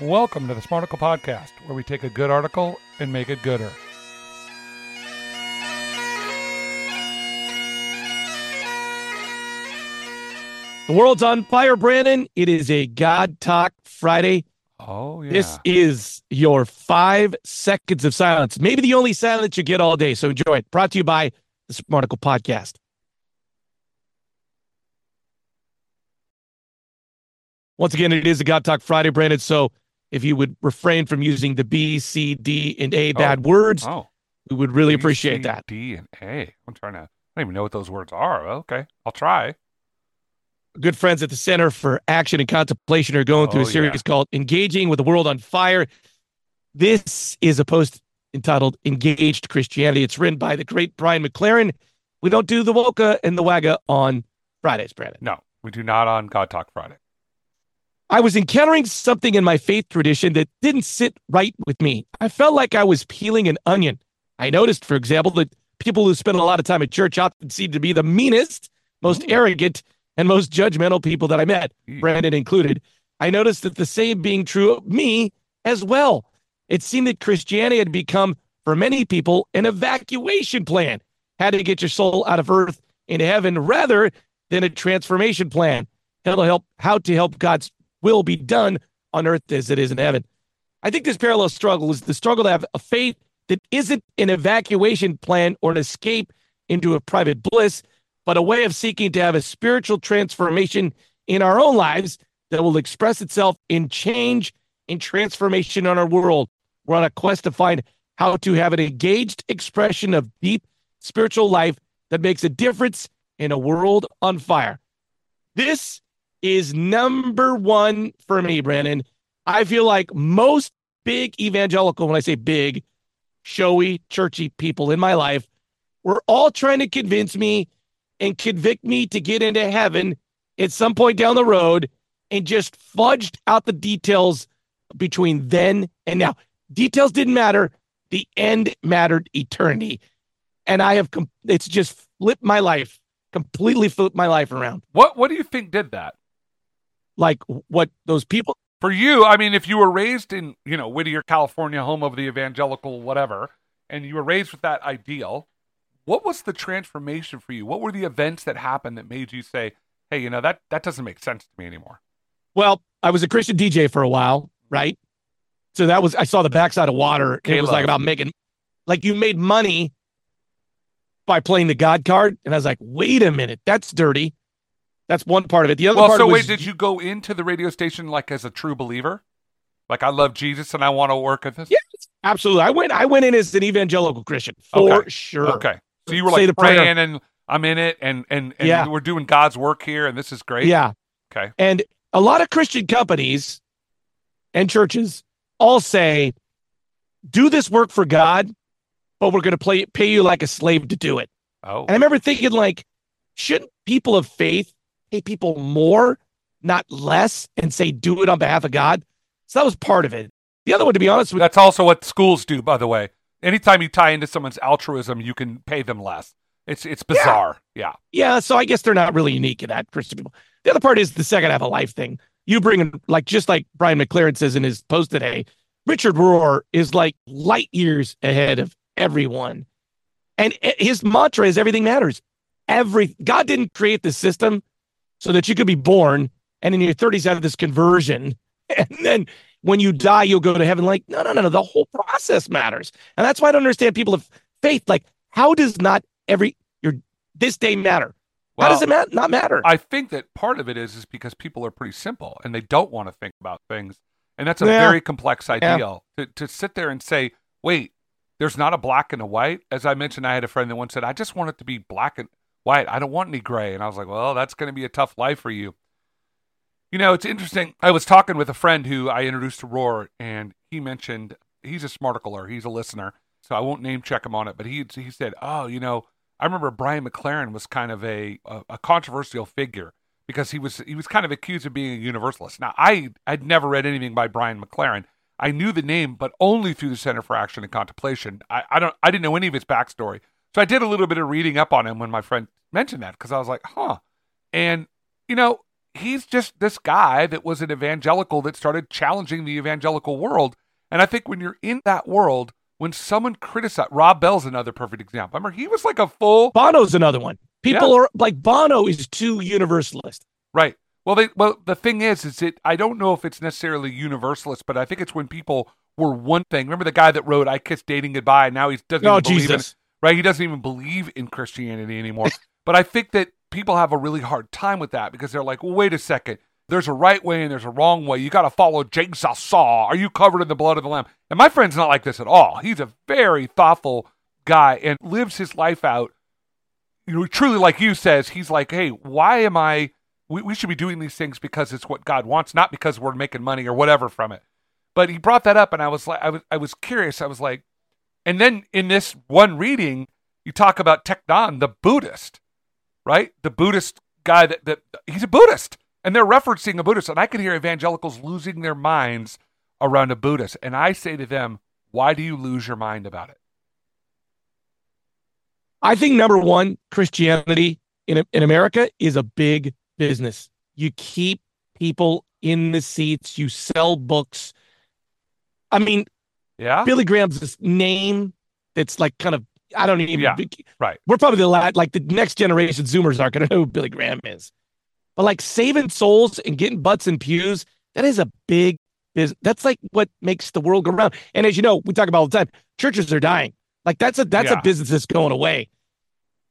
Welcome to the Smarticle Podcast, where we take a good article and make it gooder. The world's on fire, Brandon. It is a God Talk Friday. Oh, yeah. This is your five seconds of silence, maybe the only silence you get all day. So enjoy it. Brought to you by the Smarticle Podcast. Once again, it is a God Talk Friday, Brandon. So if you would refrain from using the B, C, D, and A oh, bad words, oh, we would really B, appreciate C, that. D and A. I'm trying to. I don't even know what those words are. Okay, I'll try. good friends at the Center for Action and Contemplation are going through Oh, a series yeah. called Engaging with the World on Fire. This is a post entitled Engaged Christianity. It's written by the great Brian McLaren. We don't do the Woka and the Wagga on Fridays, Brandon. No, we do not on God Talk Friday. I was encountering something in my faith tradition that didn't sit right with me. I felt like I was peeling an onion. I noticed, for example, that people who spend a lot of time at church often seem to be the meanest, most Ooh. arrogant, and most judgmental people that I met, hmm. Brandon included. I noticed that the same being true of me as well. It seemed that Christianity had become, for many people, an evacuation plan, how to get your soul out of earth into heaven rather than a transformation plan. How to help, how to help God's will be done on earth as it is in heaven. I think this parallel struggle is the struggle to have a faith that isn't an evacuation plan or an escape into a private bliss, but a way of seeking to have a spiritual transformation in our own lives that will express itself in change and transformation on our world. We're on a quest to find how to have an engaged expression of deep spiritual life that makes a difference in a world on fire. This is number one for me, Brandon. I feel like most big evangelical, when I say big, showy, churchy people in my life, were all trying to convince me and convict me to get into heaven at some point down the road and just fudged out the details between then and now. Details didn't matter. The end mattered eternity. And I have, com- it's just flipped my life, completely flipped my life around. What What do you think did that Like what those people, for you? I mean, if you were raised in you know Whittier, California, home of the evangelical whatever, and you were raised with that ideal, what was the transformation for you? What were the events that happened that made you say, "Hey, you know that that doesn't make sense to me anymore"? well, I was a Christian DJ for a while, right? So that was, I saw the backside of water. and It was like about making, like you made money by playing the God card. And I was like, wait a minute, that's dirty. That's one part of it. The other Well, part so was, wait, did you go into the radio station like as a true believer? Like I love Jesus and I want to work at this. Yeah, absolutely. I went, I went in as an evangelical Christian for Okay. sure. Okay. So you were like the prayer. praying and I'm in it and and and Yeah. we're doing God's work here and this is great. Yeah. Okay. And a lot of Christian companies and churches all say, do this work for God, but we're going to play, pay you like a slave to do it. Oh. And I remember thinking, like, shouldn't people of faith pay people more, not less, and say, do it on behalf of God? So that was part of it. The other one, to be honest with That's also what schools do, by the way. Anytime you tie into someone's altruism, you can pay them less. It's it's bizarre. Yeah. yeah, so I guess they're not really unique in that, Christian people. The other part is the second half of life thing. You bring in, like, just like Brian McLaren says in his post today, Richard Rohr is like light years ahead of everyone. And eh, his mantra is everything matters. Every God didn't create the system so that you could be born and in your 30s have this conversion. And then when you die, you'll go to heaven. Like, no, no, no, no. The whole process matters. And that's why I don't understand people of faith. Like, how does not every your this day matter? how does it ma- not matter? I think that part of it is is because people are pretty simple and they don't want to think about things. And that's a Yeah. very complex ideal. To to sit there and say, wait, there's not a black and a white. As I mentioned, I had a friend that once said, I just want it to be black and white. I don't want any gray. And I was like, Well, that's gonna be a tough life for you. You know, it's interesting. I was talking with a friend who I introduced to Rohr, and he mentioned he's a smarticler, he's a listener, so I won't name check him on it. But he he said, "Oh, you know, I remember Brian McLaren was kind of a a, a controversial figure because he was he was kind of accused of being a universalist. Now, I I'd never read anything by Brian McLaren. I knew the name, but only through the Center for Action and Contemplation. I, I don't I didn't know any of his backstory, so I did a little bit of reading up on him when my friend mentioned that because I was like, huh. And you know, he's just this guy that was an evangelical that started challenging the evangelical world. And I think when you're in that world, when someone criticized Rob Bell's another perfect example. Remember, he was like a full Bono's another one. People yeah. are like Bono is too universalist. Right. Well, they well the thing is, is it I don't know if it's necessarily universalist, but I think it's when people were one thing. Remember the guy that wrote "I Kissed Dating Goodbye"? Now he doesn't. Oh Jesus! Right, he doesn't even believe in Christianity anymore. but I think that people have a really hard time with that because they're like, well, wait a second. There's a right way and there's a wrong way. You got to follow Jesus saw. Are you covered in the blood of the Lamb? And my friend's not like this at all. He's a very thoughtful guy and lives his life out. You know, truly, like you says, he's like, hey, why am I? We, we should be doing these things because it's what God wants, not because we're making money or whatever from it. But he brought that up, and I was like, I was, I was curious. I was like, and then in this one reading, you talk about Thich the Buddhist, right? The Buddhist guy that, that he's a Buddhist and they're referencing a Buddhist. And I can hear evangelicals losing their minds around a Buddhist. And I say to them, why do you lose your mind about it? I think number one, Christianity in, in America is a big business. You keep people in the seats, you sell books. I mean, yeah, Billy Graham's this name that's like kind of I don't even. Yeah, right. We're probably the last, like the next generation Zoomers aren't going to know who Billy Graham is, but like saving souls and getting butts in pews, that is a big business. That's like what makes the world go round. And as you know, we talk about all the time, churches are dying. Like that's a that's yeah. a business that's going away.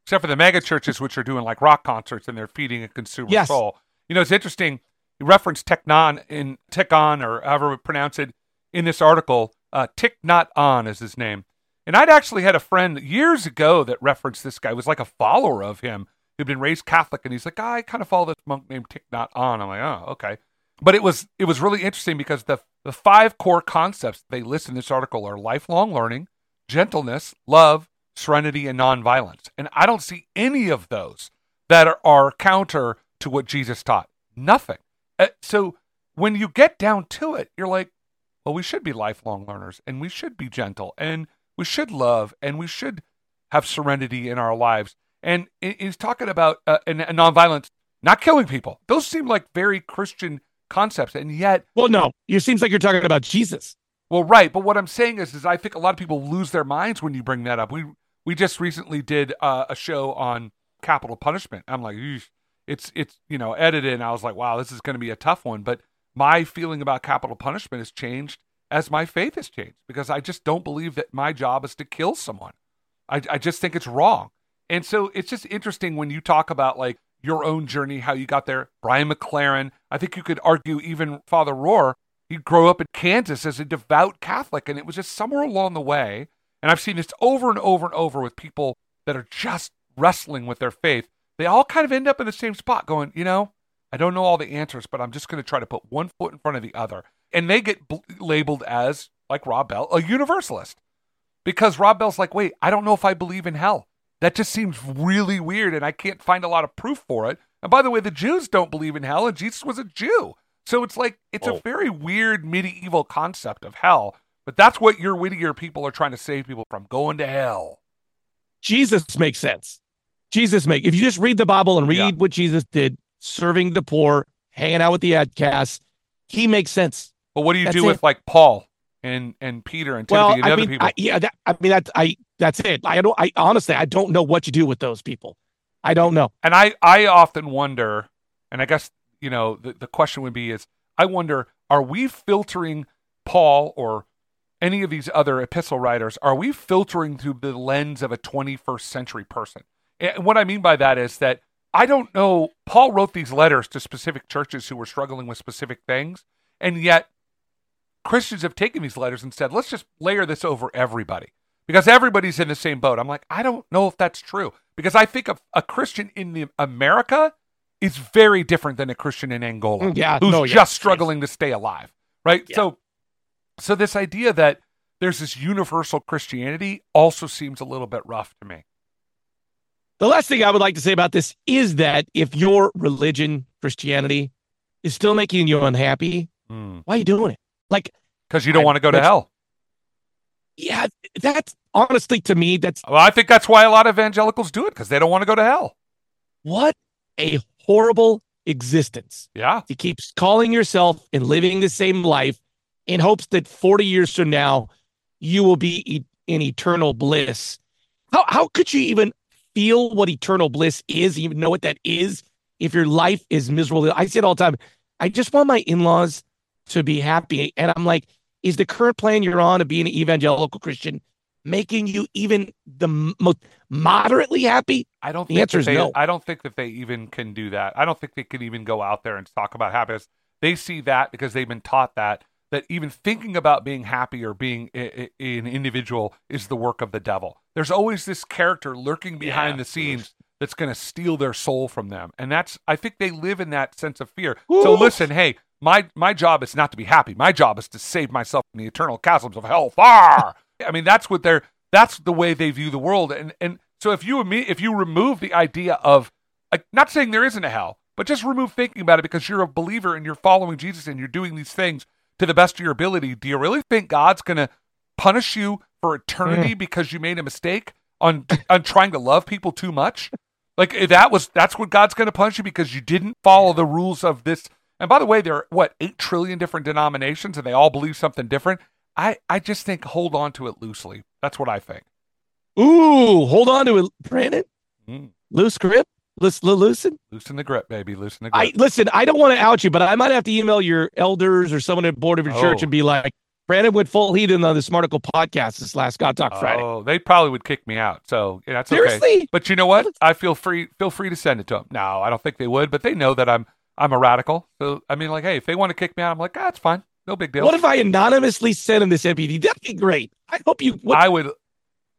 Except for the mega churches, which are doing like rock concerts and they're feeding a consumer yes. soul. You know, it's interesting. You referenced Technon in Tickon or however we pronounce it in this article. Uh, Thich Nhat Hanh is his name. And I'd actually had a friend years ago that referenced this guy, was like a follower of him who'd been raised Catholic, and he's like, I kind of follow this monk named Thich Nhat Hanh. I'm like, oh, okay. But it was it was really interesting because the the five core concepts they list in this article are lifelong learning, gentleness, love, serenity, and nonviolence. And I don't see any of those that are, are counter to what Jesus taught. Nothing. Uh, so when you get down to it, you're like, well, we should be lifelong learners, and we should be gentle, and we should love and we should have serenity in our lives. And he's talking about uh, and, and nonviolence, not killing people. Those seem like very Christian concepts, and yet, well, no, it seems like you're talking about Jesus. Well, right, but what I'm saying is, is I think a lot of people lose their minds when you bring that up. We we just recently did uh, a show on capital punishment. I'm like, it's it's you know edited, and I was like, wow, this is going to be a tough one. But my feeling about capital punishment has changed as my faith has changed because I just don't believe that my job is to kill someone. I, I just think it's wrong. And so it's just interesting when you talk about like your own journey, how you got there. Brian McLaren, I think you could argue even Father Rohr, he grew up in Kansas as a devout Catholic, and it was just somewhere along the way. And I've seen this over and over and over with people that are just wrestling with their faith. They all kind of end up in the same spot going, you know, I don't know all the answers, but I'm just going to try to put one foot in front of the other and they get bl- labeled as like Rob Bell, a universalist, because Rob Bell's like, wait, I don't know if I believe in hell. That just seems really weird, and I can't find a lot of proof for it. And by the way, the Jews don't believe in hell, and Jesus was a Jew. So it's like it's a very weird medieval concept of hell. But that's what your Whittier people are trying to save people from going to hell. Jesus makes sense. Jesus make if you just read the Bible and read yeah. what Jesus did, serving the poor, hanging out with the outcasts, he makes sense. But what do you that's do it. with like Paul and and Peter and Timothy well, and I other mean, people? I, yeah, that, I mean that's I that's it. I don't. I honestly, I don't know what you do with those people. I don't know. And I I often wonder, and I guess you know the the question would be is I wonder are we filtering Paul or any of these other epistle writers? Are we filtering through the lens of a 21st century person? And what I mean by that is that I don't know. Paul wrote these letters to specific churches who were struggling with specific things, and yet Christians have taken these letters and said, let's just layer this over everybody because everybody's in the same boat. I'm like, I don't know if that's true because I think a, a Christian in the America is very different than a Christian in Angola, mm, yeah, who's no, just yes, struggling yes. to stay alive, right? Yeah. So, so this idea that there's this universal Christianity also seems a little bit rough to me. The last thing I would like to say about this is that if your religion, Christianity, is still making you unhappy, mm. why are you doing it? Like, because you don't want to go to hell. Yeah, that's honestly to me, that's. Well, I think that's why a lot of evangelicals do it because they don't want to go to hell. What a horrible existence. Yeah. To keep calling yourself and living the same life in hopes that 40 years from now, you will be e- in eternal bliss. How, how could you even feel what eternal bliss is, even know what that is, if your life is miserable? I say it all the time. I just want my in laws to be happy. And I'm like, is the current plan you're on of being an evangelical Christian making you even the most moderately happy? I don't. The think answer is they, no. I don't think that they even can do that. I don't think they can even go out there and talk about happiness. They see that because they've been taught that that even thinking about being happy or being a, a- an individual is the work of the devil. There's always this character lurking behind Yeah. the scenes that's going to steal their soul from them, and that's. I think they live in that sense of fear. So listen, hey. My my job is not to be happy. My job is to save myself from the eternal chasms of hell far. I mean, that's what they're that's the way they view the world. And and so if you if you remove the idea of like not saying there isn't a hell, but just remove thinking about it because you're a believer and you're following Jesus and you're doing these things to the best of your ability. Do you really think God's gonna punish you for eternity because you made a mistake on on trying to love people too much? Like if that was that's what God's gonna punish you because you didn't follow the rules of this. And by the way, there are what eight trillion different denominations, and they all believe something different. I I just think hold on to it loosely. That's what I think. Ooh, hold on to it, Brandon. Mm. Loose grip. Loose, loosen. Loosen the grip, baby. Loosen the grip. I listen. I don't want to out you, but I might have to email your elders or someone at the board of your church Oh. and be like, Brandon went full heat on the Smarticle podcast this last God Talk Friday. Oh, they probably would kick me out. So yeah, that's okay. Seriously? But you know what? I feel free. Feel free to send it to them. No, I don't think they would, but they know that I'm I'm a radical. So I mean, like, hey, if they want to kick me out, I'm like, ah, that's fine. No big deal. What if I anonymously send him this MPD? That'd be great. I hope you. What, I would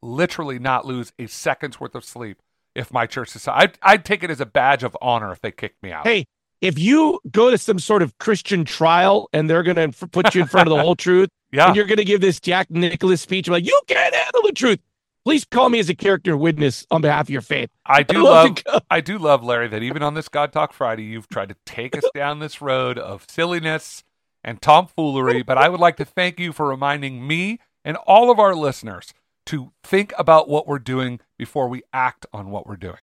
literally not lose a second's worth of sleep if my church decided. I'd, I'd take it as a badge of honor if they kicked me out. hey, if you go to some sort of Christian trial and they're going to put you in front of the whole truth, yeah, and you're going to give this Jack Nicholas speech, like you can't handle the truth. Please call me as a character witness on behalf of your faith. I do love love. I do love Larry that even on this God Talk Friday, you've tried to take us down this road of silliness and tomfoolery. But I would like to thank you for reminding me and all of our listeners to think about what we're doing before we act on what we're doing.